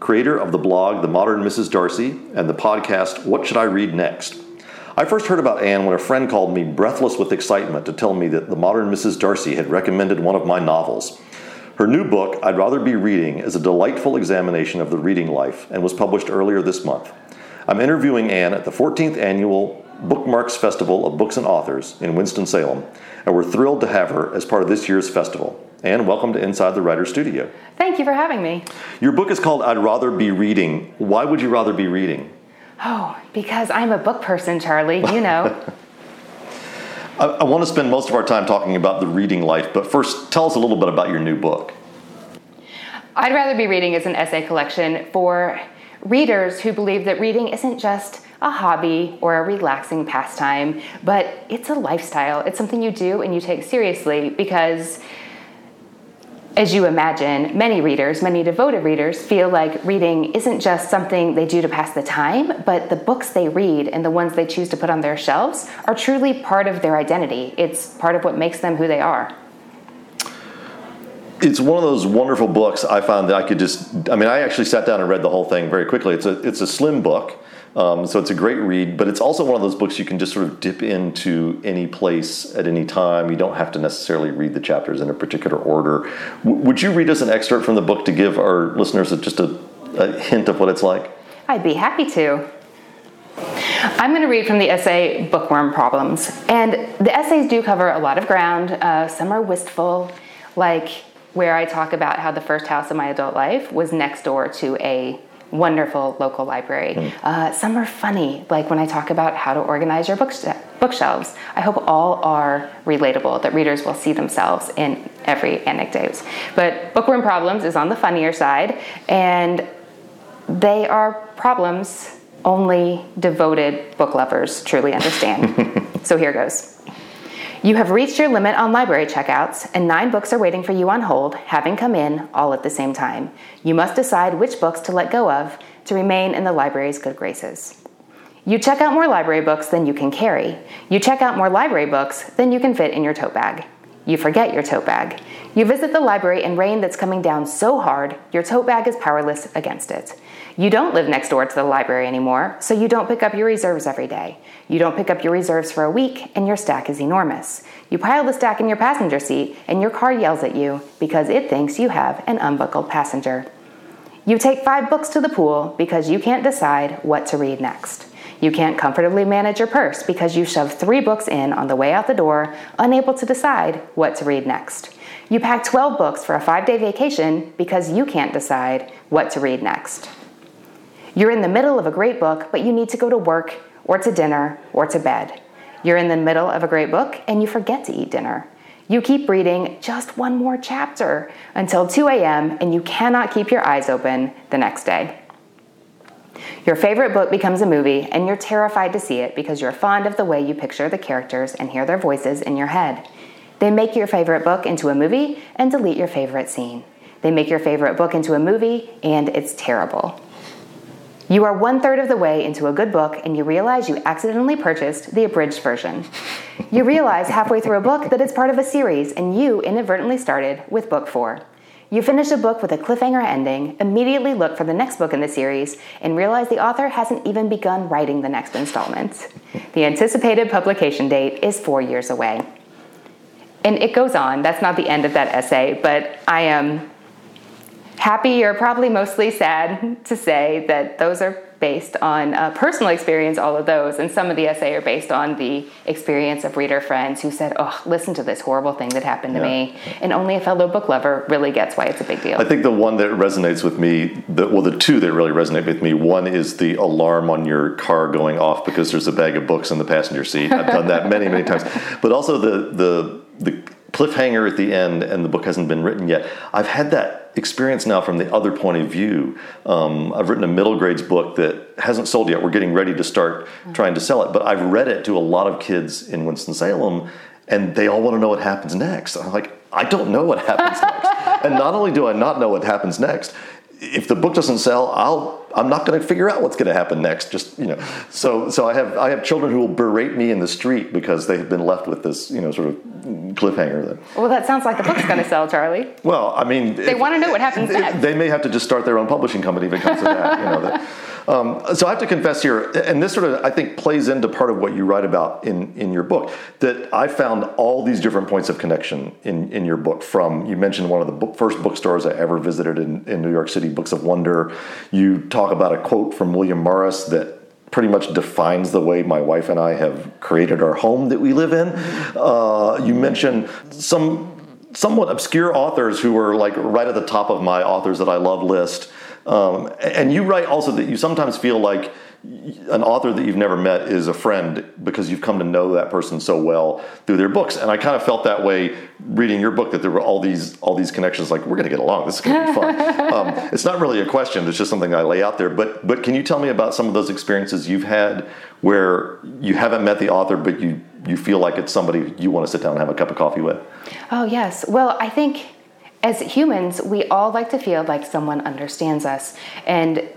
creator of the blog The Modern Mrs. Darcy and the podcast What Should I Read Next? I first heard about Anne when a friend called me breathless with excitement to tell me that The Modern Mrs. Darcy had recommended one of my novels. Her new book, I'd Rather Be Reading, is a delightful examination of the reading life and was published earlier this month. I'm interviewing Anne at the 14th annual Bookmarks Festival of Books and Authors in Winston-Salem, and we're thrilled to have her as part of this year's festival. Anne, welcome to Inside the Writer's Studio. Thank you for having me. Your book is called I'd Rather Be Reading. Why would you rather be reading? Oh, because I'm a book person, Charlie, you know. I, I want to spend most of our time talking about the reading life, but first, tell us a little bit about your new book. I'd Rather Be Reading is an essay collection for readers who believe that reading isn't just a hobby or a relaxing pastime, but it's a lifestyle. It's something you do and you take seriously because, as you imagine, many readers, many devoted readers, feel like reading isn't just something they do to pass the time, but the books they read and the ones they choose to put on their shelves are truly part of their identity. It's part of what makes them who they are it's one of those wonderful books I found that I could just I mean I actually sat down and read the whole thing very quickly. It's a it's a slim book. Um, so it's a great read, but it's also one of those books you can just sort of dip into any place at any time. You don't have to necessarily read the chapters in a particular order. W- would you read us an excerpt from the book to give our listeners a, just a, a hint of what it's like? I'd be happy to. I'm going to read from the essay Bookworm Problems. And the essays do cover a lot of ground. Uh, some are wistful, like where I talk about how the first house of my adult life was next door to a wonderful local library. Mm. Uh, some are funny, like when I talk about how to organize your bookshelves. I hope all are relatable, that readers will see themselves in every anecdote. But Bookworm Problems is on the funnier side, and they are problems only devoted book lovers truly understand. so here goes. You have reached your limit on library checkouts, and nine books are waiting for you on hold, having come in all at the same time. You must decide which books to let go of to remain in the library's good graces. You check out more library books than you can carry. You check out more library books than you can fit in your tote bag. You forget your tote bag. You visit the library in rain that's coming down so hard, your tote bag is powerless against it. You don't live next door to the library anymore, so you don't pick up your reserves every day. You don't pick up your reserves for a week, and your stack is enormous. You pile the stack in your passenger seat, and your car yells at you because it thinks you have an unbuckled passenger. You take five books to the pool because you can't decide what to read next. You can't comfortably manage your purse because you shove three books in on the way out the door, unable to decide what to read next. You pack 12 books for a five day vacation because you can't decide what to read next. You're in the middle of a great book, but you need to go to work or to dinner or to bed. You're in the middle of a great book and you forget to eat dinner. You keep reading just one more chapter until 2 a.m., and you cannot keep your eyes open the next day. Your favorite book becomes a movie, and you're terrified to see it because you're fond of the way you picture the characters and hear their voices in your head. They make your favorite book into a movie and delete your favorite scene. They make your favorite book into a movie, and it's terrible. You are one third of the way into a good book and you realize you accidentally purchased the abridged version. You realize halfway through a book that it's part of a series and you inadvertently started with book four. You finish a book with a cliffhanger ending, immediately look for the next book in the series, and realize the author hasn't even begun writing the next installment. The anticipated publication date is four years away. And it goes on. That's not the end of that essay, but I am happy or probably mostly sad to say that those are based on uh, personal experience, all of those, and some of the essay are based on the experience of reader friends who said, "Oh, listen to this horrible thing that happened to yeah. me," and only a fellow book lover really gets why it's a big deal. I think the one that resonates with me, the, well, the two that really resonate with me, one is the alarm on your car going off because there's a bag of books in the passenger seat. I've done that many, many times, but also the the the cliffhanger at the end and the book hasn't been written yet. I've had that experience now from the other point of view. Um, I've written a middle grades book that hasn't sold yet. We're getting ready to start trying to sell it, but I've read it to a lot of kids in Winston Salem, and they all want to know what happens next. I'm like, I don't know what happens next. And not only do I not know what happens next, if the book doesn't sell, I'll I'm not going to figure out what's going to happen next. Just you know, so so I have I have children who will berate me in the street because they have been left with this you know sort of cliffhanger. That, well, that sounds like the book's going to sell, Charlie. Well, I mean, they want to know what happens next. They may have to just start their own publishing company if it comes to that. You know, that, um, so I have to confess here, and this sort of I think plays into part of what you write about in, in your book, that I found all these different points of connection in, in your book. From you mentioned one of the book, first bookstores I ever visited in, in New York City, Books of Wonder. You talk about a quote from William Morris that pretty much defines the way my wife and I have created our home that we live in. Uh, you mentioned some somewhat obscure authors who were like right at the top of my authors that I love list. Um, and you write also that you sometimes feel like an author that you've never met is a friend because you've come to know that person so well through their books. And I kind of felt that way reading your book that there were all these all these connections. Like we're going to get along. This is going to be fun. um, it's not really a question. It's just something I lay out there. But but can you tell me about some of those experiences you've had where you haven't met the author, but you you feel like it's somebody you want to sit down and have a cup of coffee with? Oh yes. Well, I think as humans, we all like to feel like someone understands us. And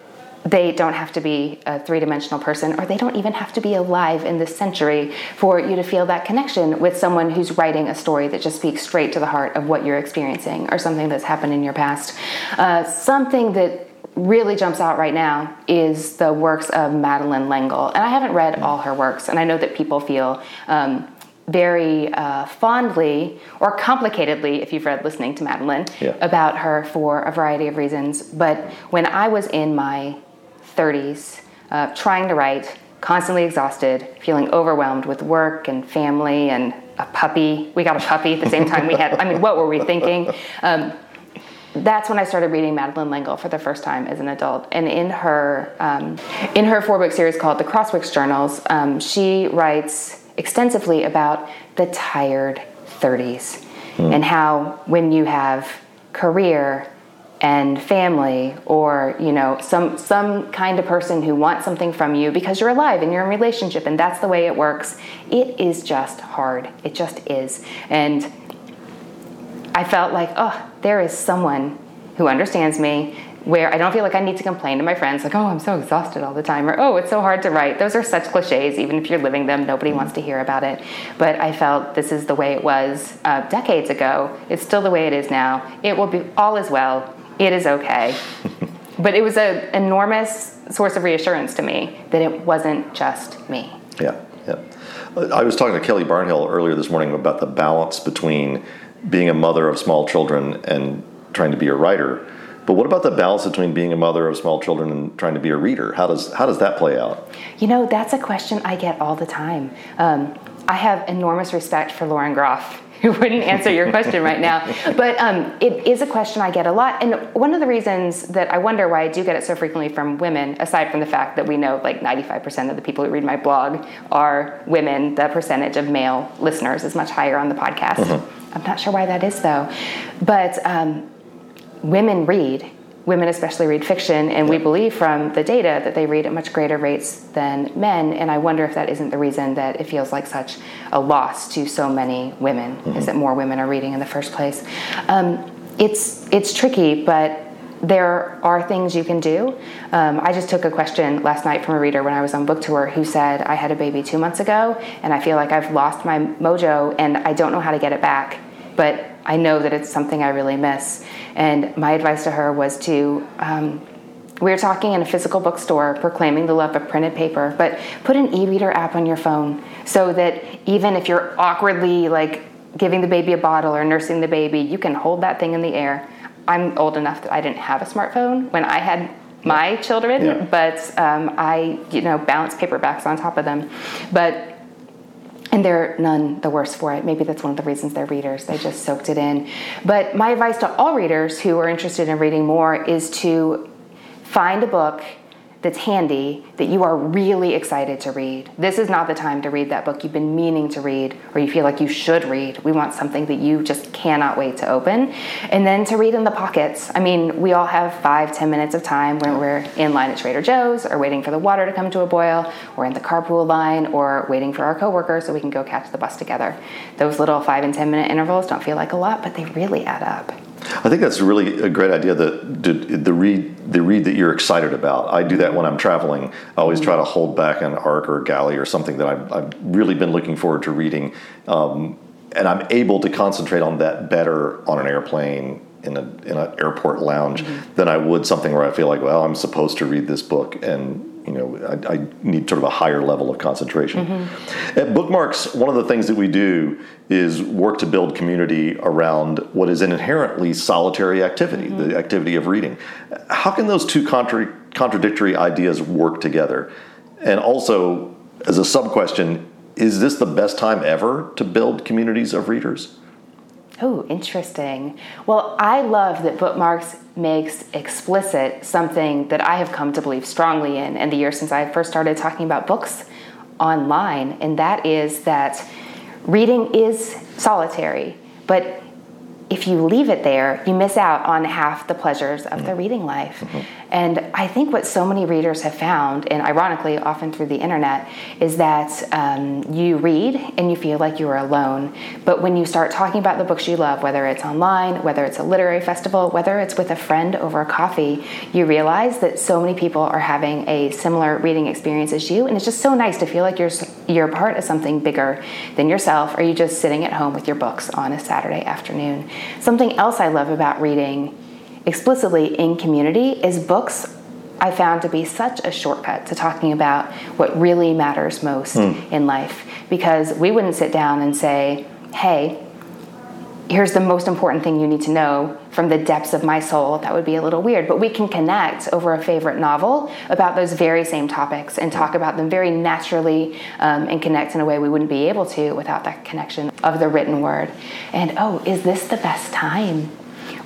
they don't have to be a three dimensional person, or they don't even have to be alive in this century for you to feel that connection with someone who's writing a story that just speaks straight to the heart of what you're experiencing or something that's happened in your past. Uh, something that really jumps out right now is the works of Madeleine L'Engle. And I haven't read all her works, and I know that people feel. Um, very uh, fondly or complicatedly, if you've read Listening to Madeleine, yeah. about her for a variety of reasons. But when I was in my 30s, uh, trying to write, constantly exhausted, feeling overwhelmed with work and family and a puppy. We got a puppy at the same time we had, I mean, what were we thinking? Um, that's when I started reading Madeleine L'Engle for the first time as an adult. And in her um, in her four book series called the Crosswicks Journals, um, she writes extensively about the tired 30s mm. and how when you have career and family or you know some some kind of person who wants something from you because you're alive and you're in relationship and that's the way it works it is just hard it just is and i felt like oh there is someone who understands me where I don't feel like I need to complain to my friends, like, oh, I'm so exhausted all the time, or oh, it's so hard to write. Those are such cliches. Even if you're living them, nobody wants to hear about it. But I felt this is the way it was uh, decades ago. It's still the way it is now. It will be all is well. It is okay. but it was an enormous source of reassurance to me that it wasn't just me. Yeah, yeah. I was talking to Kelly Barnhill earlier this morning about the balance between being a mother of small children and trying to be a writer but what about the balance between being a mother of small children and trying to be a reader? How does how does that play out? You know, that's a question I get all the time. Um, I have enormous respect for Lauren Groff, who wouldn't answer your question right now. But um, it is a question I get a lot. And one of the reasons that I wonder why I do get it so frequently from women, aside from the fact that we know like 95% of the people who read my blog are women, the percentage of male listeners is much higher on the podcast. Mm-hmm. I'm not sure why that is though. But um, women read. Women especially read fiction, and we believe from the data that they read at much greater rates than men. And I wonder if that isn't the reason that it feels like such a loss to so many women, mm-hmm. is that more women are reading in the first place. Um, it's it's tricky, but there are things you can do. Um, I just took a question last night from a reader when I was on book tour who said, I had a baby two months ago and I feel like I've lost my mojo and I don't know how to get it back. But I know that it's something I really miss. And my advice to her was to, um, we were talking in a physical bookstore proclaiming the love of printed paper, but put an e reader app on your phone so that even if you're awkwardly like giving the baby a bottle or nursing the baby, you can hold that thing in the air. I'm old enough that I didn't have a smartphone when I had my children, yeah. but um, I, you know, balance paperbacks on top of them. But and they're none the worse for it. Maybe that's one of the reasons they're readers. They just soaked it in. But my advice to all readers who are interested in reading more is to find a book that's handy that you are really excited to read. This is not the time to read that book you've been meaning to read or you feel like you should read. We want something that you just cannot wait to open. And then to read in the pockets. I mean, we all have five, ten minutes of time when we're in line at Trader Joe's or waiting for the water to come to a boil or in the carpool line or waiting for our coworker so we can go catch the bus together. Those little five and 10 minute intervals don't feel like a lot, but they really add up. I think that's really a great idea. That the read the read that you're excited about. I do that when I'm traveling. I always try to hold back an arc or galley or something that I've, I've really been looking forward to reading, um, and I'm able to concentrate on that better on an airplane in a in an airport lounge mm-hmm. than I would something where I feel like, well, I'm supposed to read this book and you know, I, I, need sort of a higher level of concentration. Mm-hmm. At Bookmarks, one of the things that we do is work to build community around what is an inherently solitary activity, mm-hmm. the activity of reading. How can those two contra- contradictory ideas work together? And also, as a sub question, is this the best time ever to build communities of readers? Oh, interesting. Well, I love that Bookmarks makes explicit something that I have come to believe strongly in in the years since I first started talking about books online, and that is that reading is solitary, but if you leave it there, you miss out on half the pleasures of the reading life. Mm-hmm. And I think what so many readers have found, and ironically, often through the internet, is that um, you read and you feel like you are alone. But when you start talking about the books you love, whether it's online, whether it's a literary festival, whether it's with a friend over a coffee, you realize that so many people are having a similar reading experience as you. And it's just so nice to feel like you're, you're part of something bigger than yourself, or you just sitting at home with your books on a Saturday afternoon. Something else I love about reading explicitly in community is books I found to be such a shortcut to talking about what really matters most mm. in life because we wouldn't sit down and say, hey, here's the most important thing you need to know from the depths of my soul. That would be a little weird, but we can connect over a favorite novel about those very same topics and talk about them very naturally um, and connect in a way we wouldn't be able to without that connection of the written word. And oh, is this the best time?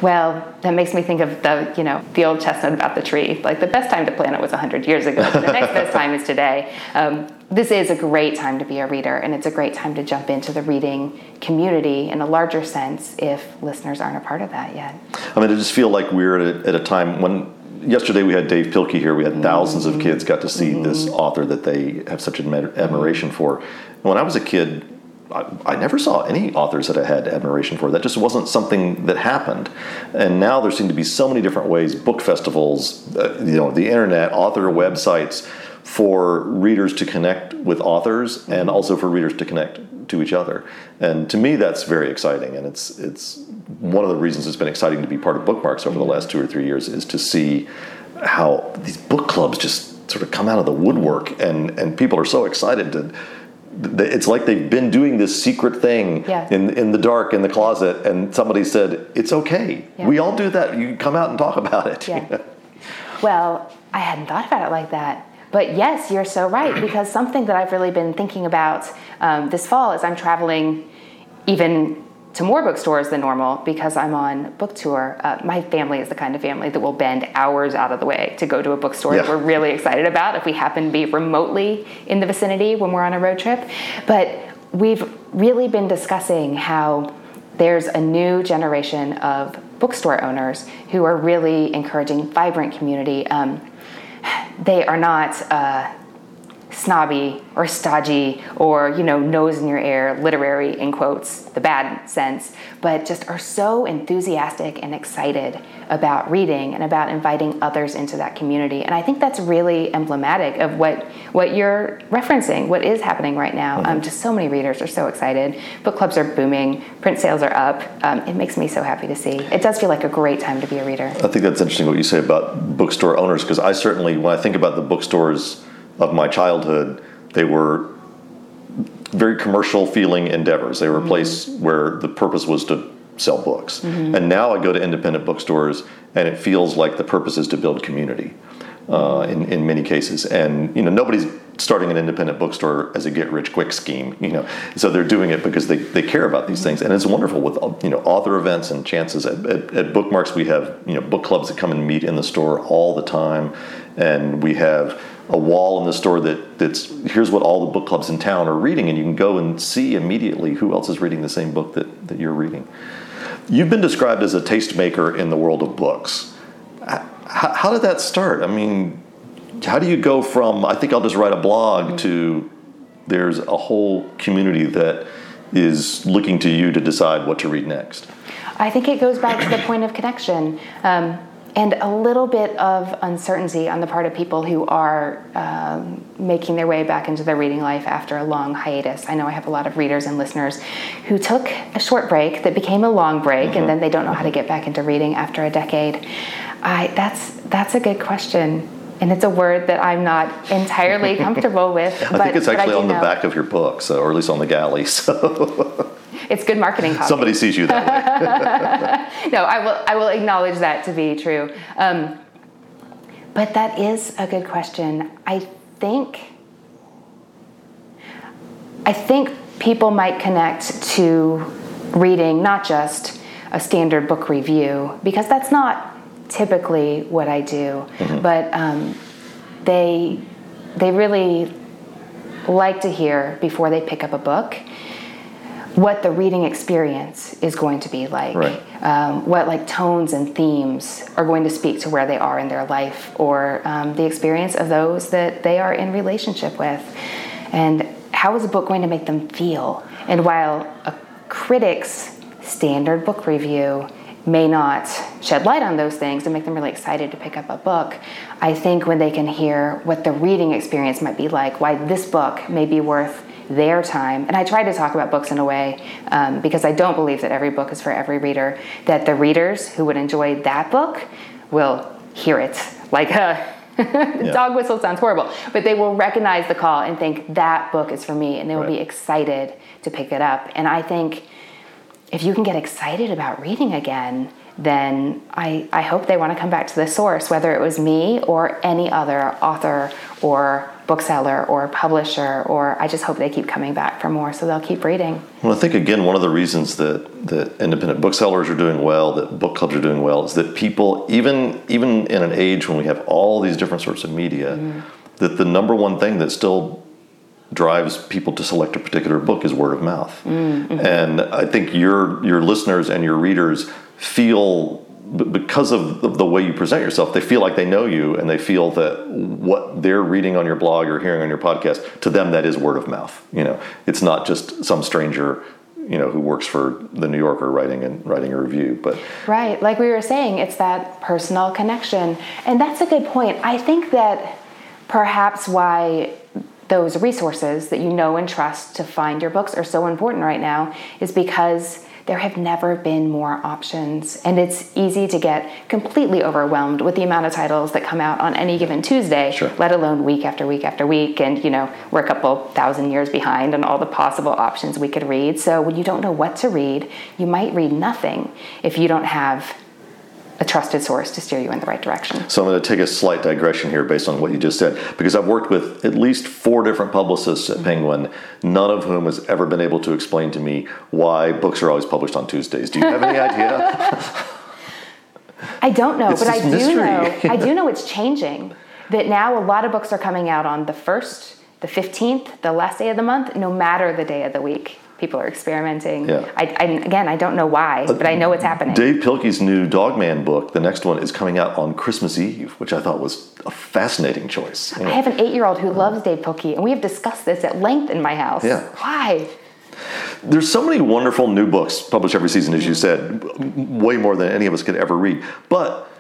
Well, that makes me think of the, you know, the old chestnut about the tree. Like the best time to plant it was 100 years ago. the next best time is today. Um, this is a great time to be a reader, and it's a great time to jump into the reading community in a larger sense if listeners aren't a part of that yet. I mean, I just feel like we're at a, at a time when yesterday we had Dav Pilkey here. We had 1000s mm-hmm. of kids got to see mm-hmm. this author that they have such admiration for. When I was a kid, I, I, never saw any authors that I had admiration for. That just wasn't something that happened. And now there seem to be so many different ways, book festivals, uh, you know, the internet, author websites for readers to connect with authors and also for readers to connect to each other. And to me, that's very exciting. And it's it's one of the reasons it's been exciting to be part of Bookmarks over the last two or three years is to see how these book clubs just sort of come out of the woodwork and and people are so excited to it's like they've been doing this secret thing yeah. in in the dark in the closet, and somebody said it's okay. Yeah. We all do that. You come out and talk about it. Yeah. well, I hadn't thought about it like that. But yes, you're so right because something that I've really been thinking about um, this fall as I'm traveling, even to more bookstores than normal because I'm on book tour. Uh, my family is the kind of family that will bend hours out of the way to go to a bookstore yeah. that we're really excited about if we happen to be remotely in the vicinity when we're on a road trip. But we've really been discussing how there's a new generation of bookstore owners who are really encouraging vibrant community. Um, they are not. Uh, snobby or stodgy or you know nose in your air literary in quotes the bad sense but just are so enthusiastic and excited about reading and about inviting others into that community. And i think that's really emblematic of what what you're referencing what is happening right now. Mm-hmm. um, just so many readers are so excited. Book clubs are booming. Print sales are up. Um, it makes me so happy to see. It does feel like a great time to be a reader. I think that's interesting what you say about bookstore owners because i certainly when i think about the bookstores of my childhood, they were very commercial feeling endeavors. They were mm-hmm. a place where the purpose was to sell books. Mm-hmm. And now I go to independent bookstores and it feels like the purpose is to build community. Uh, in, in many cases, and you know nobody's starting an independent bookstore as a get rich quick scheme, you know. So they're doing it because they, they care about these things, and it's wonderful with you know author events and chances at, at, at Bookmarks. We have you know book clubs that come and meet in the store all the time, and we have a wall in the store that that's here's what all the book clubs in town are reading, and you can go and see immediately who else is reading the same book that, that you're reading. You've been described as a tastemaker in the world of books. How, how did that start? I mean, how do you go from I think I'll just write a blog to there's a whole community that is looking to you to decide what to read next? I think it goes back to the point of connection. Um, and a little bit of uncertainty on the part of people who are um, making their way back into their reading life after a long hiatus. I know I have a lot of readers and listeners who took a short break that became a long break, mm-hmm. and then they don't know how to get back into reading after a decade. I, that's that's a good question and it's a word that I'm not entirely comfortable with. I think it's actually on the back of your book, so, or at least on the galley. So. It's good marketing. Somebody sees you that way. no, I will. I will acknowledge that to be true. Um, but that is a good question. I think. I think people might connect to reading not just a standard book review because that's not typically what I do, mm-hmm. but um, they they really like to hear before they pick up a book what the reading experience is going to be like right. um, what like tones and themes are going to speak to where they are in their life or um, the experience of those that they are in relationship with and how is a book going to make them feel and while a critic's standard book review may not shed light on those things and make them really excited to pick up a book. I think when they can hear what the reading experience might be like, why this book may be worth their time, and I try to talk about books in a way um, because I don't believe that every book is for every reader, that the readers who would enjoy that book will hear it like a yeah. dog whistle sounds horrible, but they will recognize the call and think that book is for me, and they will right. be excited to pick it up. And I think if you can get excited about reading again, then I, I hope they want to come back to the source, whether it was me or any other author or bookseller or publisher, or I just hope they keep coming back for more so they'll keep reading. Well, I think, again, one of the reasons that, that independent booksellers are doing well, that book clubs are doing well, is that people, even, even in an age when we have all these different sorts of media, mm-hmm. that the number one thing that still drives people to select a particular book is word of mouth. Mm-hmm. And I think your your listeners and your readers feel because of the way you present yourself, they feel like they know you and they feel that what they're reading on your blog or hearing on your podcast, to them that is word of mouth. You know, it's not just some stranger you know who works for the New Yorker writing and writing a review but right. Like we were saying it's that personal connection. And that's a good point. I think that perhaps why those resources that you know and trust to find your books are so important right now is because there have never been more options. And it's easy to get completely overwhelmed with the amount of titles that come out on any given tuesday sure. let alone week after week after week. And you know we're a couple thousand years behind on all the possible options we could read. So when you don't know what to read you might read nothing if you don't have a trusted source to steer you in the right direction. So I'm going to take a slight digression here based on what you just said, because I've worked with at least four different publicists at mm-hmm. Penguin, none of whom has ever been able to explain to me why books are always published on Tuesdays. Do you have any idea? I don't know, it's but I do mystery. know. I do know it's changing. That now a lot of books are coming out on the first, the 15th, the last day of the month, no matter the day of the week people are experimenting. Yeah. I, I, again, I don't know why, but I know it's happening. Dav Pilkey's new Dogman book, the next one, is coming out on Christmas Eve, which I thought was a fascinating choice. I have an eight-year-old who loves Dav Pilkey, and we have discussed this at length in my house. Yeah. Why? There's so many wonderful new books published every season, as you said, way more than any of us could ever read. But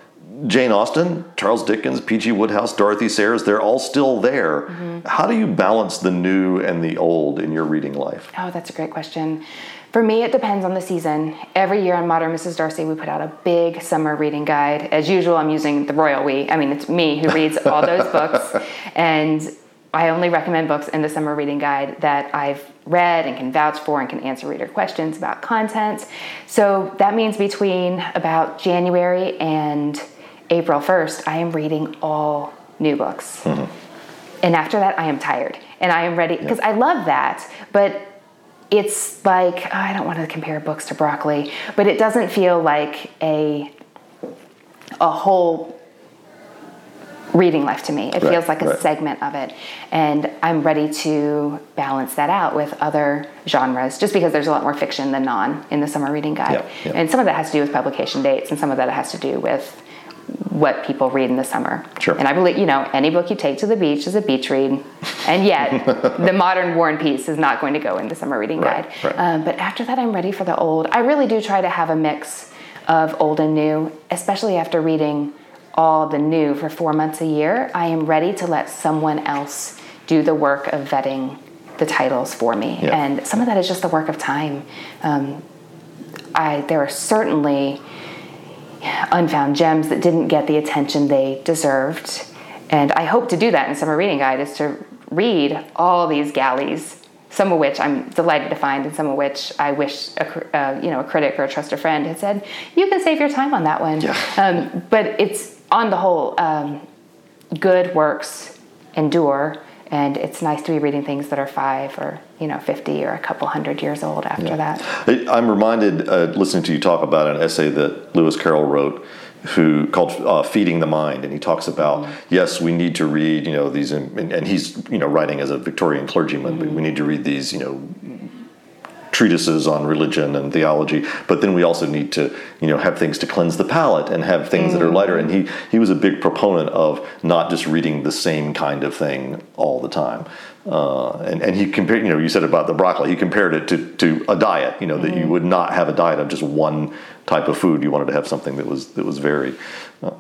Jane Austen, Charles Dickens, P.G. Wodehouse, Dorothy Sayers, they're all still there. Mm-hmm. How do you balance the new and the old in your reading life? Oh, that's a great question. For me, it depends on the season. Every year on Modern Mrs. Darcy, we put out a big summer reading guide. As usual, I'm using the royal we. I mean, it's me who reads all those books. And I only recommend books in the summer reading guide that I've read and can vouch for and can answer reader questions about content. So that means between about January and April 1st, I am reading all new books. Mm-hmm. and after that, I am tired and I am ready because I love that, but it's like oh, I don't want to compare books to broccoli, but it doesn't feel like a a whole reading life to me. It Right, feels like a right. segment of it. And I'm ready to balance that out with other genres just because there's a lot more fiction than non in the summer reading guide. Yeah, yeah. And some of that has to do with publication dates and some of that has to do with what people read in the summer. Sure. And I believe, you know, any book you take to the beach is a beach read. And yet, the modern War and Peace is not going to go in the summer reading Right, guide. right. Um, but after that, I'm ready for the old. I really do try to have a mix of old and new, especially after reading all the new for four months a year. I am ready to let someone else do the work of vetting the titles for me. Yeah. And some of that is just the work of time. Um, I, there are certainly unfound gems that didn't get the attention they deserved. And I hope to do that in Summer Reading Guide is to read all these galleys, some of which I'm delighted to find, and some of which I wish a, uh, you know a critic or a trusted friend had said you can save your time on that one. Yeah. Um, but it's on the whole, um, good works endure, and it's nice to be reading things that are five or you know fifty or a couple hundred years old after that. I- I'm reminded, uh, listening to you talk about an essay that Lewis Carroll wrote, who called uh, "Feeding the Mind," and he talks about yes, we need to read, you know, these, and, and he's you know writing as a Victorian clergyman, but we need to read these, you know, treatises on religion and theology, but then we also need to, you know, have things to cleanse the palate and have things that are lighter. And he he was a big proponent of not just reading the same kind of thing all the time. Uh, and, and he compared, you know, you said about the broccoli, he compared it to, to a diet, you know, that you would not have a diet of just one type of food. You wanted to have something that was, that was varied. Uh,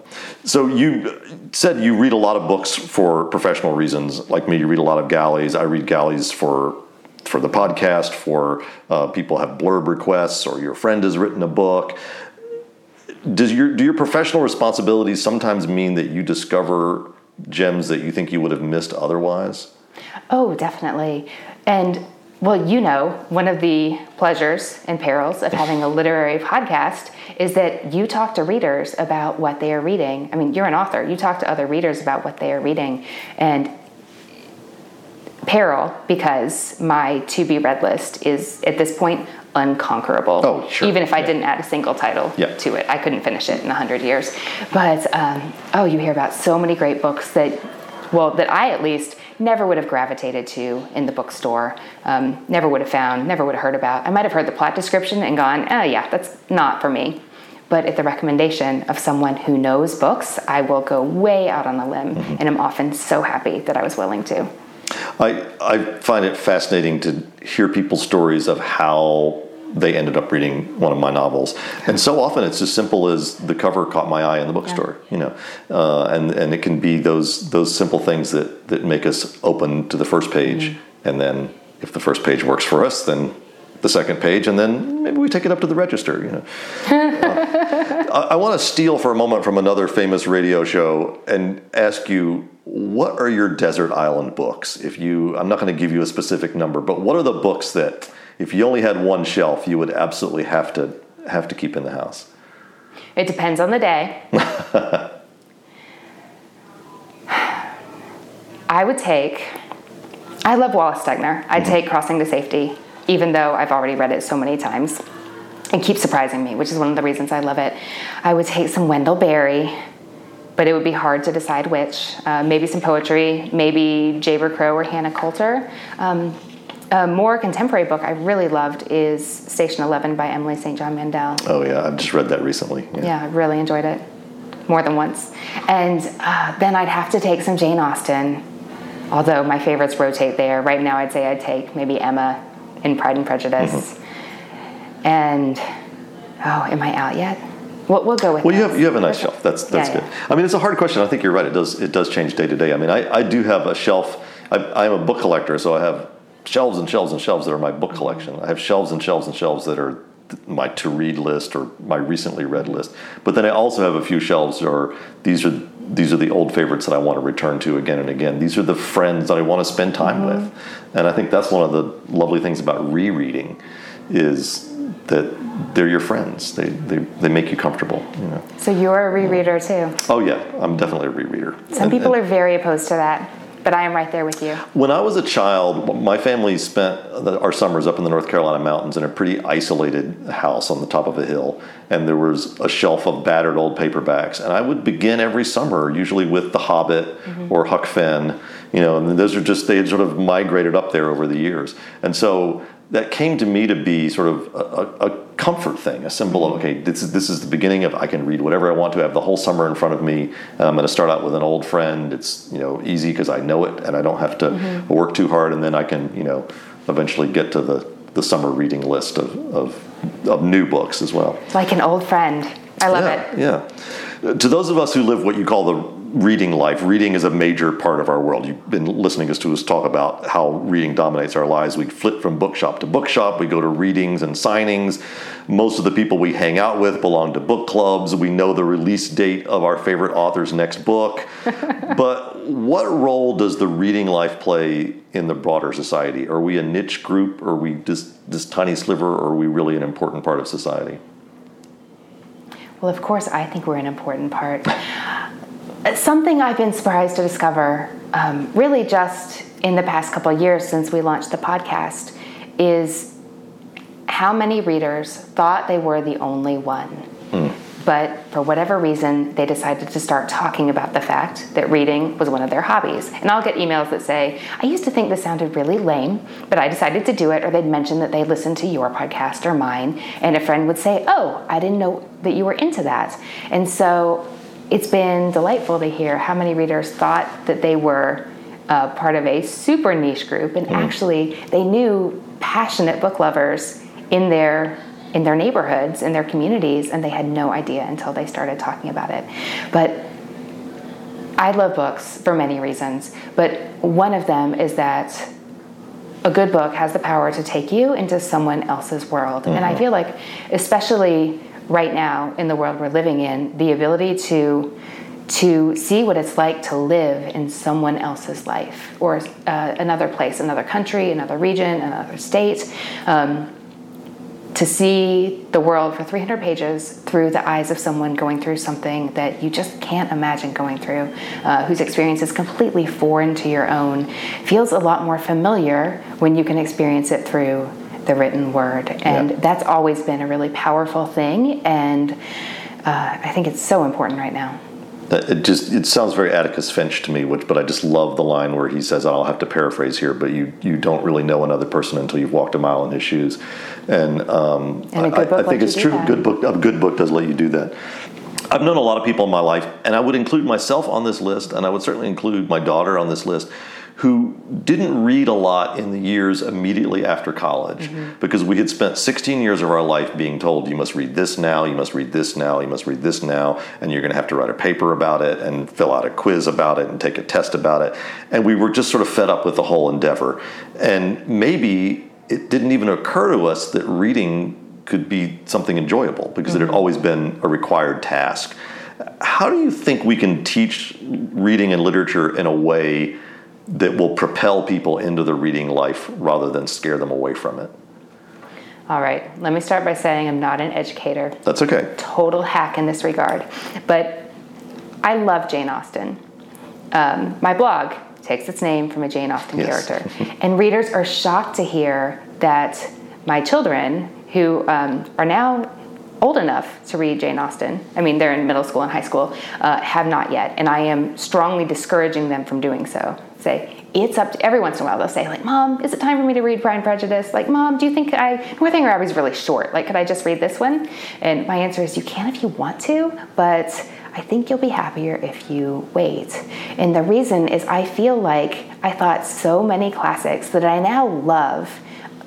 so you said you read a lot of books for professional reasons. Like me, you read a lot of galleys. I read galleys for for the podcast, for uh, people have blurb requests, or your friend has written a book. Does your do your professional responsibilities sometimes mean that you discover gems that you think you would have missed otherwise? Oh, definitely. And well, you know, one of the pleasures and perils of having a literary podcast is that you talk to readers about what they are reading. I mean, you're an author, you talk to other readers about what they are reading. And peril because my to be read list is at this point unconquerable. Oh, sure. Even if I Yeah. didn't add a single title Yeah. to it, I couldn't finish it in a hundred years. But um, oh, you hear about so many great books that, well, that I at least never would have gravitated to in the bookstore. Um, never would have found, never would have heard about. I might have heard the plot description and gone, oh yeah, that's not for me. But at the recommendation of someone who knows books, I will go way out on a limb, Mm-hmm. and I'm often so happy that I was willing to. I, I find it fascinating to hear people's stories of how they ended up reading one of my novels, and so often it's as simple as the cover caught my eye in the bookstore, you know, uh, and and it can be those those simple things that that make us open to the first page, and then if the first page works for us, then the second page, and then maybe we take it up to the register, you know. Uh, I, I want to steal for a moment from another famous radio show and ask you, what are your desert island books? If you, I'm not going to give you a specific number, but what are the books that, if you only had one shelf, you would absolutely have to have to keep in the house? It depends on the day. I would take, I love Wallace Stegner. I'd mm-hmm. take Crossing to Safety, even though I've already read it so many times. It keeps surprising me, which is one of the reasons I love it. I would take some Wendell Berry, but it would be hard to decide which. Uh, maybe some poetry, maybe Jayber Crow or Hannah Coulter. Um, a more contemporary book I really loved is Station 11 by Emily St. John Mandel. Oh yeah, I've just read that recently. Yeah, I really enjoyed it more than once. And uh, then I'd have to take some Jane Austen, although my favorites rotate there. Right now, I'd say I'd take maybe Emma in Pride and Prejudice. Mm-hmm. And oh, am I out yet? We'll, we'll go with. Well, you have you have a nice shelf. That's that's Yeah, good. yeah. I mean, it's a hard question. I think you're right. It does it does change day to day. I mean, I, I do have a shelf. I, I'm a book collector, so I have shelves and shelves and shelves that are my book collection. I have shelves and shelves and shelves that are my to read list or my recently read list. But then I also have a few shelves are these are these are the old favorites that I want to return to again and again. These are the friends that I want to spend time mm-hmm. with, and I think that's one of the lovely things about rereading is that they're your friends. They, they, they make you comfortable. You know. So you're a rereader too. Oh yeah, I'm definitely a rereader. Some And- people and- are very opposed to that. But I am right there with you. When I was a child, my family spent our summers up in the North Carolina mountains in a pretty isolated house on the top of a hill, and there was a shelf of battered old paperbacks. And I would begin every summer, usually with The Hobbit mm-hmm. or Huck Finn, you know, and those are just they had sort of migrated up there over the years, and so that came to me to be sort of a, a, comfort thing, a symbol of okay, this is this is the beginning of I can read whatever I want to. I have the whole summer in front of me. And I'm going to start out with an old friend. It's you know easy because I know it and I don't have to mm-hmm. work too hard. And then I can you know eventually get to the the summer reading list of of, of new books as well. Like an old friend. I love yeah, it. Yeah. To those of us who live what you call the reading life. Reading is a major part of our world. You've been listening to us talk about how reading dominates our lives. We flip from bookshop to bookshop. We go to readings and signings. Most of the people we hang out with belong to book clubs. We know the release date of our favorite author's next book. but what role does the reading life play in the broader society? Are we a niche group? Are we just this tiny sliver? Or are we really an important part of society? Well, of course, I think we're an important part. Something I've been surprised to discover, um, really just in the past couple years since we launched the podcast, is how many readers thought they were the only one. Mm. But for whatever reason, they decided to start talking about the fact that reading was one of their hobbies. And I'll get emails that say, I used to think this sounded really lame, but I decided to do it. Or they'd mention that they listened to your podcast or mine. And a friend would say, Oh, I didn't know that you were into that. And so it's been delightful to hear how many readers thought that they were uh, part of a super niche group, and mm. actually they knew passionate book lovers in their in their neighborhoods, in their communities, and they had no idea until they started talking about it. But I love books for many reasons, but one of them is that a good book has the power to take you into someone else's world. Mm-hmm. And I mm-hmm. feel like, especially right now in the world we're living in, the ability to to see what it's like to live in someone else's life or uh, another place, another country, another region, another state. Um, to see the world for 300 pages through the eyes of someone going through something that you just can't imagine going through, uh, whose experience is completely foreign to your own, feels a lot more familiar when you can experience it through the written word. And yep. that's always been a really powerful thing. And uh, I think it's so important right now. It just it sounds very Atticus Finch to me, which but I just love the line where he says, "I'll have to paraphrase here, but you you don't really know another person until you've walked a mile in his shoes," and, um, and I, I, think it's true. That. Good book, a good book does let you do that. I've known a lot of people in my life, and I would include myself on this list, and I would certainly include my daughter on this list, who didn't read a lot in the years immediately after college mm-hmm. because we had spent 16 years of our life being told you must read this now, you must read this now, you must read this now, and you're going to have to write a paper about it and fill out a quiz about it and take a test about it. And we were just sort of fed up with the whole endeavor. And maybe it didn't even occur to us that reading could be something enjoyable because mm-hmm. it had mm-hmm. always been a required task. How do you think we can teach reading and literature in a way that will propel people into the reading life rather than scare them away from it. All right, let me start by saying I'm not an educator. That's okay. Total hack in this regard. But I love Jane Austen. Um, my blog takes its name from a Jane Austen yes. character. and readers are shocked to hear that my children, who um, are now old enough to read Jane Austen, I mean, they're in middle school and high school, uh, have not yet. And I am strongly discouraging them from doing so. Say it's up to every once in a while they'll say like mom is it time for me to read pride and prejudice? Like mom do you think i northanger is really short. Like could i just read this one? And my answer is you can if you want to but i think you'll be happier if you wait. And the reason is i feel like i thought so many classics that i now love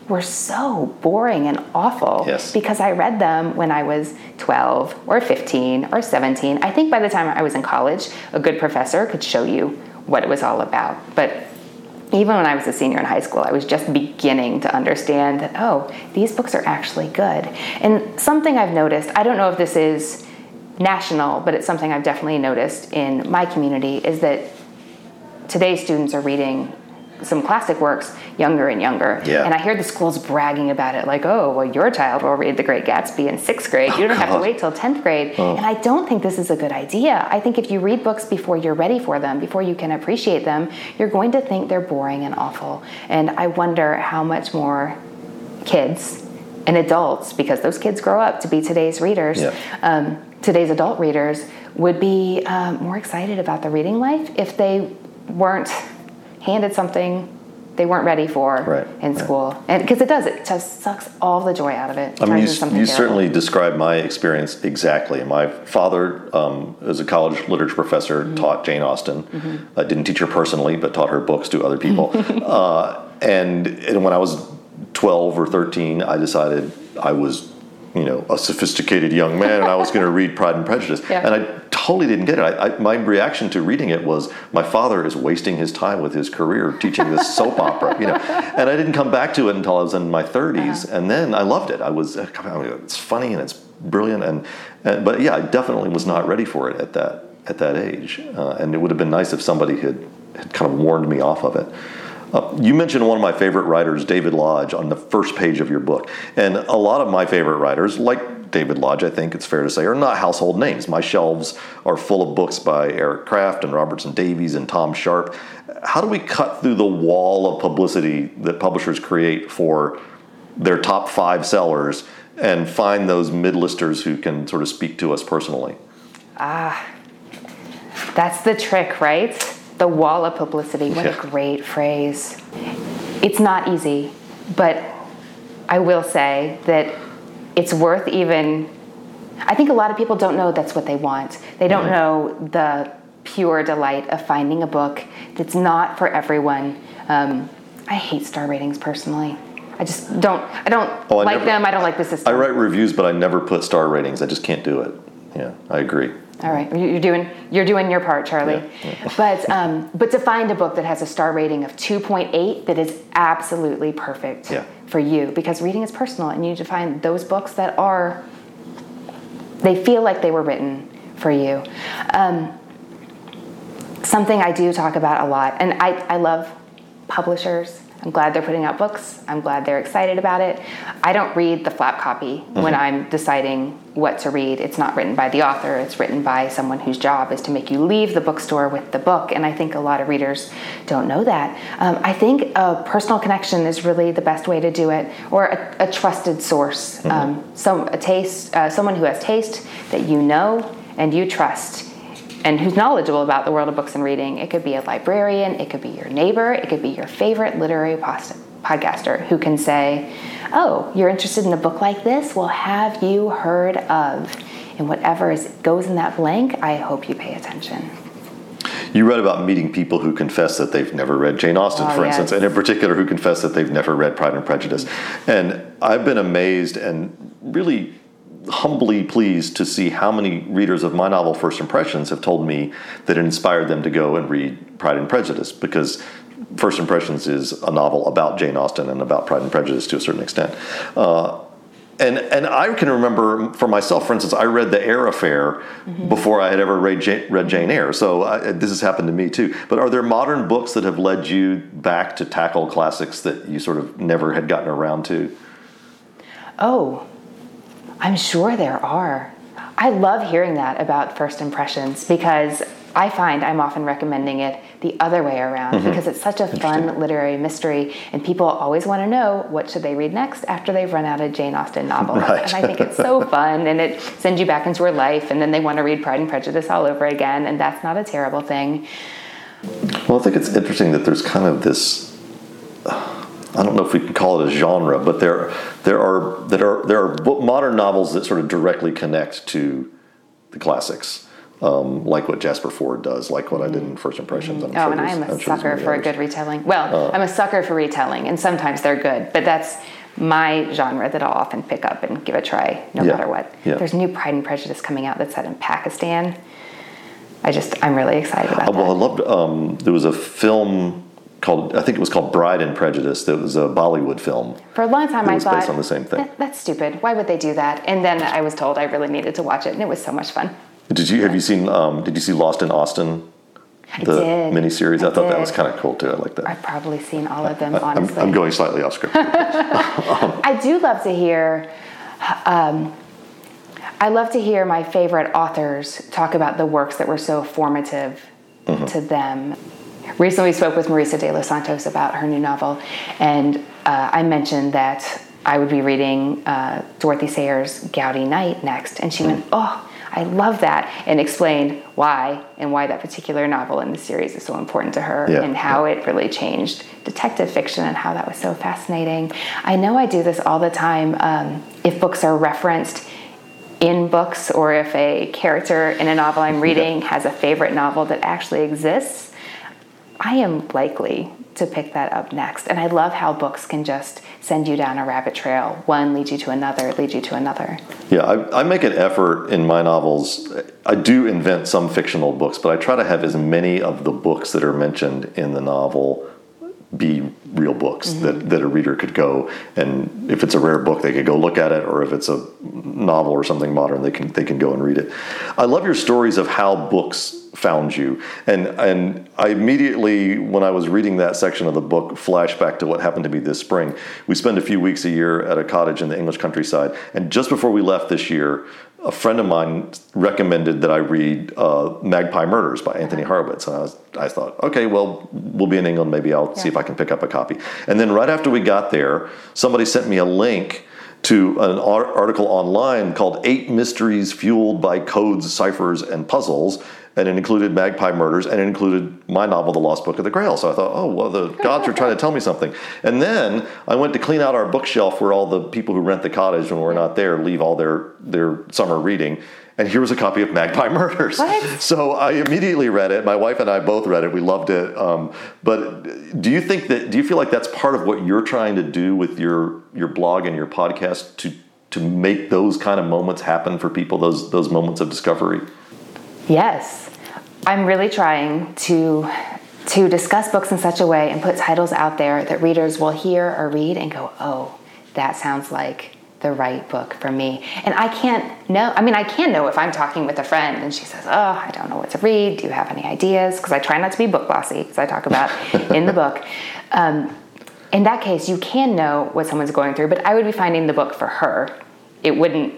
were so boring and awful yes. because I read them when I was 12 or 15 or 17. I think by the time I was in college, a good professor could show you what it was all about. But even when I was a senior in high school, I was just beginning to understand that, oh, these books are actually good. And something I've noticed, I don't know if this is national, but it's something I've definitely noticed in my community, is that today's students are reading some classic works younger and younger. Yeah. And I hear the schools bragging about it, like, oh, well, your child will read The Great Gatsby in sixth grade. You don't have to wait till 10th grade. And I don't think this is a good idea. I think if you read books before you're ready for them, before you can appreciate them, you're going to think they're boring and awful. And I wonder how much more kids and adults, because those kids grow up to be today's readers, Yeah. um, today's adult readers, would be um, more excited about the reading life if they weren't handed something they weren't ready for Right, in right. school. And because it does, it just sucks all the joy out of it. I mean, you, you certainly describe my experience exactly. My father, um, as a college literature professor, Mm-hmm. taught Jane Austen. I didn't teach her personally, but taught her books to other people. uh, and, and when I was 12 or 13, I decided I was, you know, a sophisticated young man and I was going to read Pride and Prejudice. Yeah. And I totally didn't get it. I, I, my reaction to reading it was, my father is wasting his time with his career teaching this soap opera, you know. And I didn't come back to it until I was in my 30s, Uh-huh. and then I loved it. I was, I mean, it's funny and it's brilliant, and, and but yeah, I definitely was not ready for it at that at that age, uh, and it would have been nice if somebody had, had kind of warned me off of it. Uh, you mentioned one of my favorite writers, David Lodge, on the first page of your book. And a lot of my favorite writers, like David Lodge, I think it's fair to say, are not household names. My shelves are full of books by Eric Kraft and Robertson Davies and Tom Sharpe. How do we cut through the wall of publicity that publishers create for their top five sellers and find those mid-listers who can sort of speak to us personally? Ah, that's the trick, right? The wall of publicity. What Yeah. a great phrase. It's not easy, but I will say that it's worth even. I think a lot of people don't know that's what they want. They don't know the pure delight of finding a book that's not for everyone. Um, I hate star ratings personally. I just don't. I don't Oh, I like never- them. I don't like the system. I write reviews, but I never put star ratings. I just can't do it. Yeah, I agree. All right, You- you're doing you're doing your part, Charlie. But um, but to find a book that has a star rating of 2.8 that is absolutely perfect Yeah. for you, because reading is personal, and you need to find those books that are they feel like they were written for you. Um, something I do talk about a lot, and I, I love publishers. I'm glad they're putting out books. I'm glad they're excited about it. I don't read the flap copy when I'm deciding what to read. It's not written by the author, it's written by someone whose job is to make you leave the bookstore with the book. And I think a lot of readers don't know that. Um, I think a personal connection is really the best way to do it, or a, a trusted source. Um, some, a taste, uh, someone who has taste that you know and you trust and who's knowledgeable about the world of books and reading. It could be a librarian, it could be your neighbor, it could be your favorite literary post- podcaster who can say, Oh, you're interested in a book like this? Well, have you heard of? And whatever is, goes in that blank, I hope you pay attention. You read about meeting people who confess that they've never read Jane Austen, Oh, for instance, and in particular who confess that they've never read Pride and Prejudice. And I've been amazed and really humbly pleased to see how many readers of my novel First Impressions have told me that it inspired them to go and read Pride and Prejudice because First Impressions is a novel about Jane Austen and about Pride and Prejudice to a certain extent. Uh, and and I can remember for myself, for instance, I read The Eyre Affair before I had ever read Jane, read Jane Eyre. So I, this has happened to me too. But are there modern books that have led you back to tackle classics that you sort of never had gotten around to? Oh, I'm sure there are. I love hearing that about first impressions because I find I'm often recommending it the other way around mm-hmm. because it's such a fun literary mystery and people always want to know what should they read next after they've run out of Jane Austen novels. Right. And I think it's so fun and it sends you back into her life and then they want to read Pride and Prejudice all over again and that's not a terrible thing. Well, I think it's interesting that there's kind of this. I don't know if we can call it a genre, but there there are that are there are modern novels that sort of directly connect to the classics, um, like what Jasper Fforde does, like what I did in First Impressions. I'm Oh, sure and I am I'm a sure there's sucker for a good retelling. Well, I'm a sucker for retelling, and sometimes they're good, but that's my genre that I'll often pick up and give a try, no Yeah. matter what. Yeah. There's new Pride and Prejudice coming out that's set in Pakistan. I just, I'm really excited about Uh, Well, I loved. Um, there was a film called I think it was called Bride and Prejudice. That was a Bollywood film. For a long time, It I was thought based on the same thing. "That- that's stupid. Why would they do that? And then I was told I really needed to watch it, and it was so much fun. Did you have you seen? Um, did you see Lost in Austen the did. miniseries? I, I thought that was kind of cool too. I like that. I've probably seen all of them, I'm, honestly. I'm going slightly off script. I do love to hear. Um, I love to hear my favorite authors talk about the works that were so formative to them. Recently, we spoke with Marisa de los Santos about her new novel, and uh, I mentioned that I would be reading uh, Dorothy Sayers' Gaudy Night next, and she went, "Oh, I love that," and explained why and why that particular novel in the series is so important to her, Yeah, and how it really changed detective fiction and how that was so fascinating. I know I do this all the time. Um, if books are referenced in books, or if a character in a novel I'm reading has a favorite novel that actually exists, I am likely to pick that up next. And I love how books can just send you down a rabbit trail. One leads you to another, leads you to another. Yeah, I, I make an effort in my novels. I do invent some fictional books, but I try to have as many of the books that are mentioned in the novel be real books that, mm-hmm. that a reader could go and if it's a rare book they could go look at it or if it's a novel or something modern they can they can go and read it. I love your stories of how books found you and and I immediately when I was reading that section of the book flashback to what happened to me this spring. We spend a few weeks a year at a cottage in the English countryside and just before we left this year a friend of mine recommended that I read uh, Magpie Murders by Anthony Horowitz, and I, was, I thought, okay, well, we'll be in England, maybe I'll see if I can pick up a copy. And then right after we got there, somebody sent me a link to an article online called Eight Mysteries Fueled by Codes, Ciphers, and Puzzles. And it included Magpie Murders and it included my novel, The Lost Book of the Grail. So I thought, oh, well, the gods are trying to tell me something. And then I went to clean out our bookshelf where all the people who rent the cottage when we're not there leave all their, their summer reading. And here was a copy of Magpie Murders. What? So I immediately read it. My wife and I both read it. We loved it. Um, but do you think that, do you feel like that's part of what you're trying to do with your, your blog and your podcast to, to make those kind of moments happen for people, those, those moments of discovery? Yes, I'm really trying to to discuss books in such a way and put titles out there that readers will hear or read and go, "Oh, that sounds like the right book for me." And I can't know. I mean, I can know if I'm talking with a friend and she says, "Oh, I don't know what to read. Do you have any ideas?" Because I try not to be book bossy, as I talk about in the book. Um, in that case, you can know what someone's going through, but I would be finding the book for her. It wouldn't.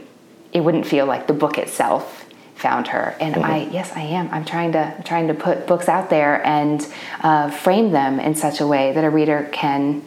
It wouldn't feel like the book itself found her. And i yes i am. I'm trying to I'm trying to put books out there and uh, frame them in such a way that a reader can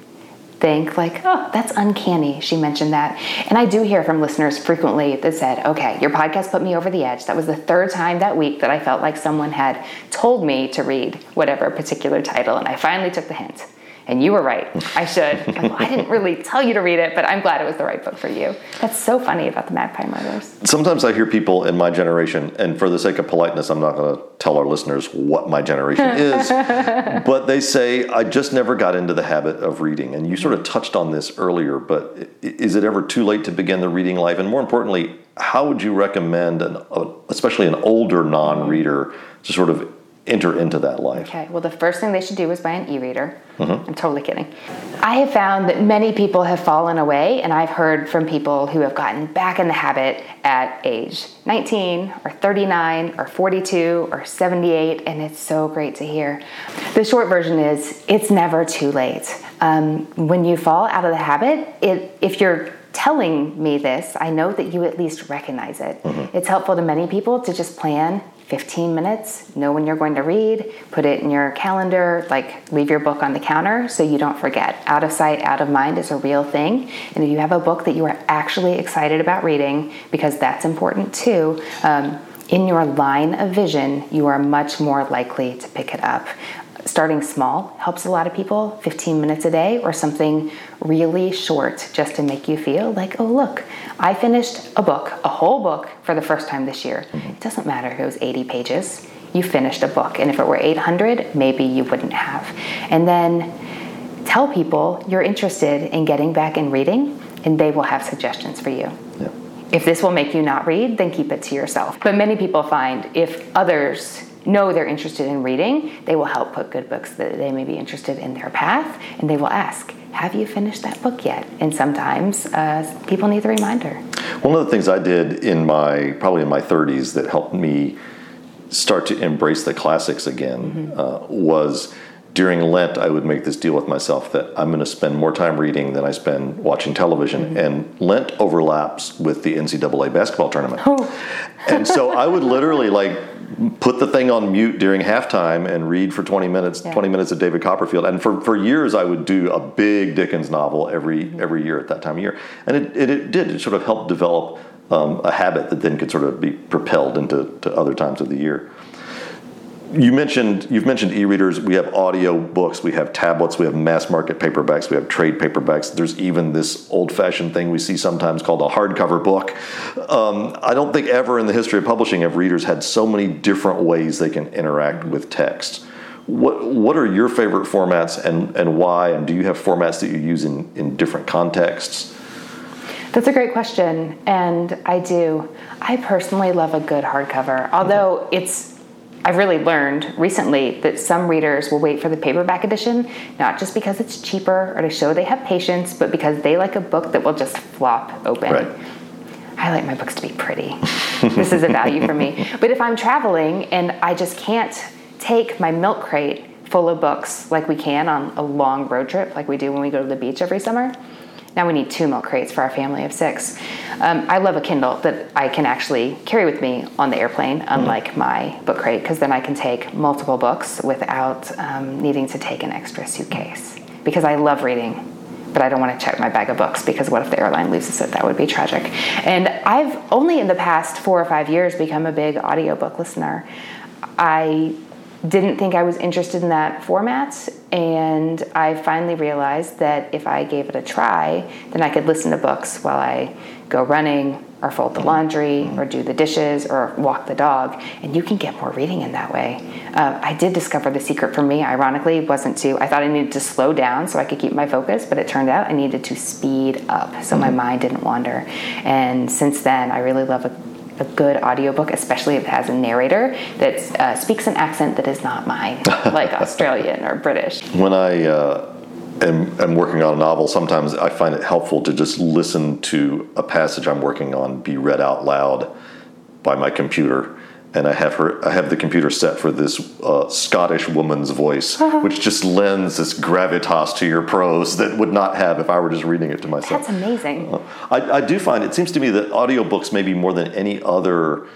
think like oh that's uncanny she mentioned that. And i do hear from listeners frequently that said okay your podcast put me over the edge. That was the third time that week that i felt like someone had told me to read whatever particular title and i finally took the hint and you were right. I should. well, I didn't really tell you to read it, but I'm glad it was the right book for you. That's so funny about the Magpie Murders. Sometimes I hear people in my generation, and for the sake of politeness, I'm not going to tell our listeners what my generation is, but they say, I just never got into the habit of reading. And you sort of touched on this earlier, but is it ever too late to begin the reading life? And more importantly, how would you recommend, an, uh, especially an older non reader, to sort of enter into that life? Okay, well, the first thing they should do is buy an e reader. I'm totally kidding. I have found that many people have fallen away, and I've heard from people who have gotten back in the habit at age 19 or 39 or 42 or 78, and it's so great to hear. The short version is it's never too late. Um, when you fall out of the habit, it, if you're telling me this, I know that you at least recognize it. It's helpful to many people to just plan 15 minutes, know when you're going to read, put it in your calendar, like leave your book on the counter so you don't forget. Out of sight, out of mind is a real thing. And if you have a book that you are actually excited about reading, because that's important too, um, in your line of vision, you are much more likely to pick it up. Starting small helps a lot of people, 15 minutes a day or something really short just to make you feel like, oh, look, I finished a book, a whole book for the first time this year. Mm-hmm. It doesn't matter if it was 80 pages, you finished a book. And if it were 800, maybe you wouldn't have. And then tell people you're interested in getting back in reading, and they will have suggestions for you. Yeah. If this will make you not read, then keep it to yourself. But many people find if others know they're interested in reading, they will help put good books that they may be interested in their path, and they will ask, Have you finished that book yet? And sometimes uh, people need the reminder. One of the things I did in my probably in my 30s that helped me start to embrace the classics again uh, was during Lent, I would make this deal with myself that I'm going to spend more time reading than I spend watching television. And Lent overlaps with the NCAA basketball tournament. and so I would literally like put the thing on mute during halftime and read for 20 minutes, Yeah. 20 minutes of David Copperfield. And for, for years, I would do a big Dickens novel every, every year at that time of year. And it, it, it did, it sort of helped develop um, a habit that then could sort of be propelled into to other times of the year you mentioned you've mentioned e-readers we have audio books we have tablets we have mass market paperbacks we have trade paperbacks there's even this old-fashioned thing we see sometimes called a hardcover book um, i don't think ever in the history of publishing have readers had so many different ways they can interact with text what what are your favorite formats and and why and do you have formats that you use in in different contexts That's a great question, and I do. I personally love a good hardcover, although it's. I've really learned recently that some readers will wait for the paperback edition, not just because it's cheaper or to show they have patience, but because they like a book that will just flop open. Right. I like my books to be pretty. this is a value for me. But if I'm traveling and I just can't take my milk crate full of books like we can on a long road trip, like we do when we go to the beach every summer, now we need two milk crates for our family of six. Um, I love a Kindle that I can actually carry with me on the airplane, unlike my book crate, because then I can take multiple books without um, needing to take an extra suitcase. Because I love reading, but I don't want to check my bag of books because what if the airline loses it? That would be tragic. And I've only in the past four or five years become a big audiobook listener. I didn't think I was interested in that format, and I finally realized that if I gave it a try, then I could listen to books while I go running or fold the laundry or do the dishes or walk the dog, and you can get more reading in that way. Uh, I did discover the secret for me, ironically, wasn't to, I thought I needed to slow down so I could keep my focus, but it turned out I needed to speed up so my mind didn't wander. And since then, I really love a a good audiobook, especially if it has a narrator that uh, speaks an accent that is not mine, like Australian or British. when I uh, am, am working on a novel, sometimes I find it helpful to just listen to a passage I'm working on be read out loud by my computer. And I have her. I have the computer set for this uh, Scottish woman's voice, uh-huh. which just lends this gravitas to your prose that would not have if I were just reading it to myself. That's amazing. Uh, I, I do find it seems to me that audiobooks, maybe more than any other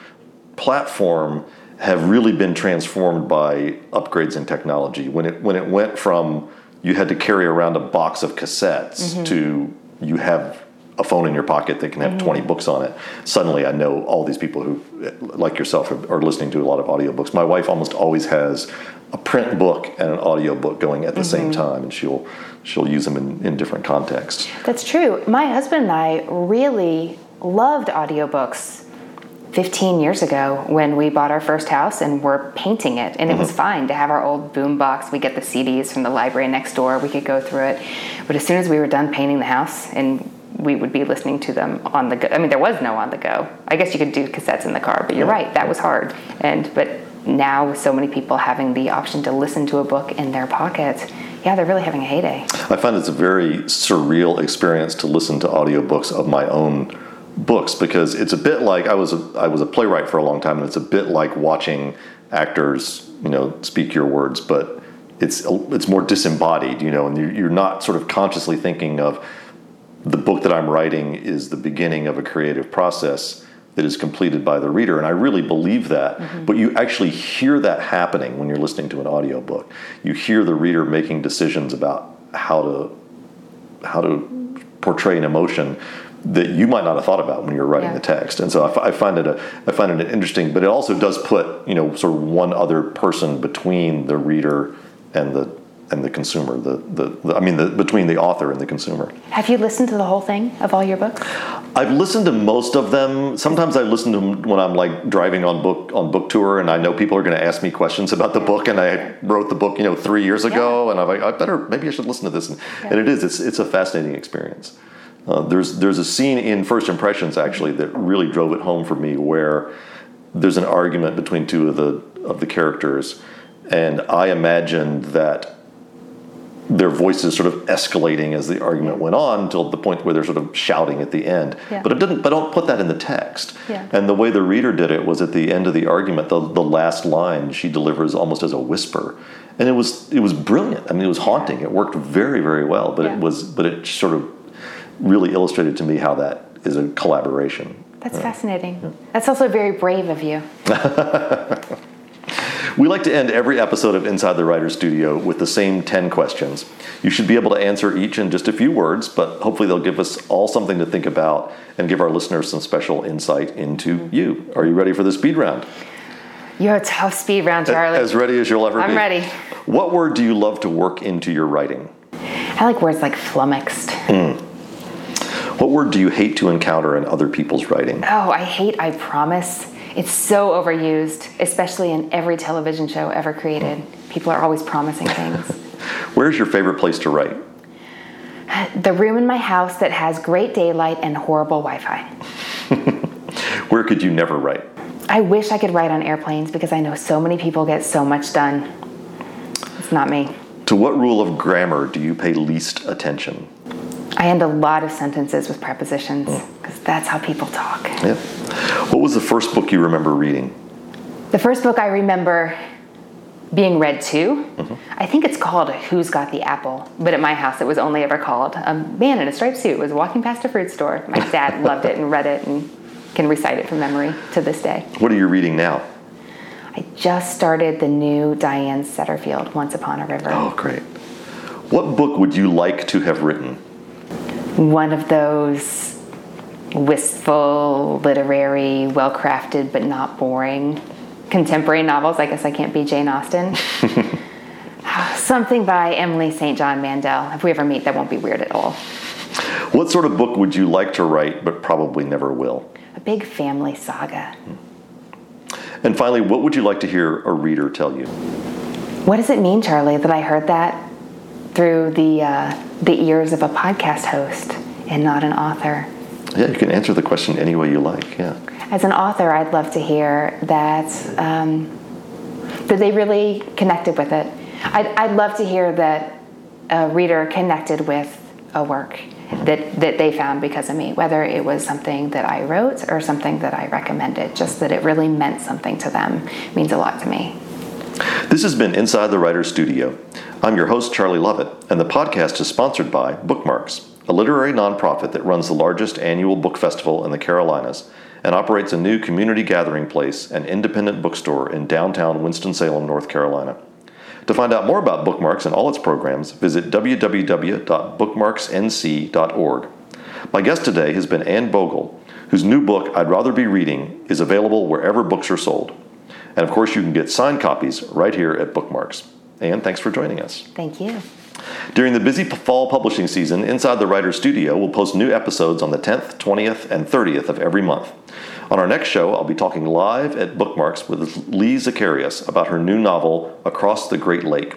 platform, have really been transformed by upgrades in technology. When it when it went from you had to carry around a box of cassettes mm-hmm. to you have a phone in your pocket that can have 20 mm. books on it. Suddenly I know all these people who like yourself are, listening to a lot of audiobooks. My wife almost always has a print book and an audiobook going at the mm-hmm. same time and she'll she'll use them in, in different contexts. That's true. My husband and I really loved audiobooks 15 years ago when we bought our first house and were painting it. And it was mm-hmm. fine to have our old boom box. We get the CDs from the library next door. We could go through it. But as soon as we were done painting the house and we would be listening to them on the go. I mean, there was no on the go. I guess you could do cassettes in the car, but you're right, that was hard. And but now with so many people having the option to listen to a book in their pocket, yeah, they're really having a heyday. I find it's a very surreal experience to listen to audiobooks of my own books because it's a bit like I was a, I was a playwright for a long time and it's a bit like watching actors you know speak your words but it's it's more disembodied you know and you're not sort of consciously thinking of the book that I'm writing is the beginning of a creative process that is completed by the reader and I really believe that mm-hmm. but you actually hear that happening when you're listening to an audiobook you hear the reader making decisions about how to how to portray an emotion that you might not have thought about when you're writing Yeah. the text. And so I, f- I find it a, I find it interesting, but it also does put you know sort of one other person between the reader and the and the consumer. The, the, the I mean the between the author and the consumer. Have you listened to the whole thing of all your books? I've listened to most of them. Sometimes I listen to them when I'm like driving on book on book tour, and I know people are going to ask me questions about the book, and I wrote the book, you know, three years ago, and I'm like, I better maybe I should listen to this, and, and it is. It's it's a fascinating experience. Uh, there's there's a scene in First Impressions actually that really drove it home for me, where there's an argument between two of the of the characters, and I imagined that their voices sort of escalating as the argument went on until the point where they're sort of shouting at the end. Yeah. But it didn't. But don't put that in the text. Yeah. And the way the reader did it was at the end of the argument, the, the last line she delivers almost as a whisper, and it was it was brilliant. I mean, it was haunting. It worked very very well. But Yeah. it was but it sort of really illustrated to me how that is a collaboration. That's fascinating. That's also very brave of you. We like to end every episode of Inside the Writer Studio with the same 10 questions. You should be able to answer each in just a few words, but hopefully they'll give us all something to think about and give our listeners some special insight into you. Are you ready for the speed round? You're a tough speed round, Charlie. As ready as you'll ever be. I'm ready. What word do you love to work into your writing? I like words like flummoxed. Hmm. What word do you hate to encounter in other people's writing? Oh, I hate I promise. It's so overused, especially in every television show ever created. People are always promising things. Where's your favorite place to write? the room in my house that has great daylight and horrible Wi Fi. Where could you never write? I wish I could write on airplanes because I know so many people get so much done. It's not me. To what rule of grammar do you pay least attention? I end a lot of sentences with prepositions hmm. because that's how people talk. Yeah. What was the first book you remember reading? The first book I remember being read to, mm-hmm. I think it's called Who's Got the Apple, but at my house it was only ever called A Man in a Striped Suit was walking past a fruit store. My dad loved it and read it and can recite it from memory to this day. What are you reading now? I just started the new Diane Setterfield, Once Upon a River. Oh, great. What book would you like to have written? One of those wistful, literary, well crafted, but not boring contemporary novels. I guess I can't be Jane Austen. Something by Emily St. John Mandel. If we ever meet, that won't be weird at all. What sort of book would you like to write but probably never will? A big family saga. And finally, what would you like to hear a reader tell you? What does it mean, Charlie, that I heard that through the, uh, the ears of a podcast host and not an author? Yeah, you can answer the question any way you like. Yeah. As an author, I'd love to hear that um, that they really connected with it. I'd, I'd love to hear that a reader connected with a work that, that they found because of me, whether it was something that I wrote or something that I recommended, just that it really meant something to them means a lot to me. This has been Inside the Writer's Studio. I'm your host, Charlie Lovett, and the podcast is sponsored by Bookmarks, a literary nonprofit that runs the largest annual book festival in the Carolinas and operates a new community gathering place and independent bookstore in downtown Winston-Salem, North Carolina. To find out more about Bookmarks and all its programs, visit www.bookmarksnc.org. My guest today has been Anne Bogel, whose new book, I'd Rather Be Reading, is available wherever books are sold. And of course, you can get signed copies right here at Bookmarks. Anne, thanks for joining us. Thank you. During the busy fall publishing season, Inside the Writer's Studio will post new episodes on the 10th, 20th, and 30th of every month. On our next show, I'll be talking live at Bookmarks with Lee Zacharias about her new novel, Across the Great Lake.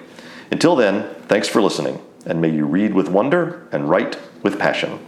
Until then, thanks for listening, and may you read with wonder and write with passion.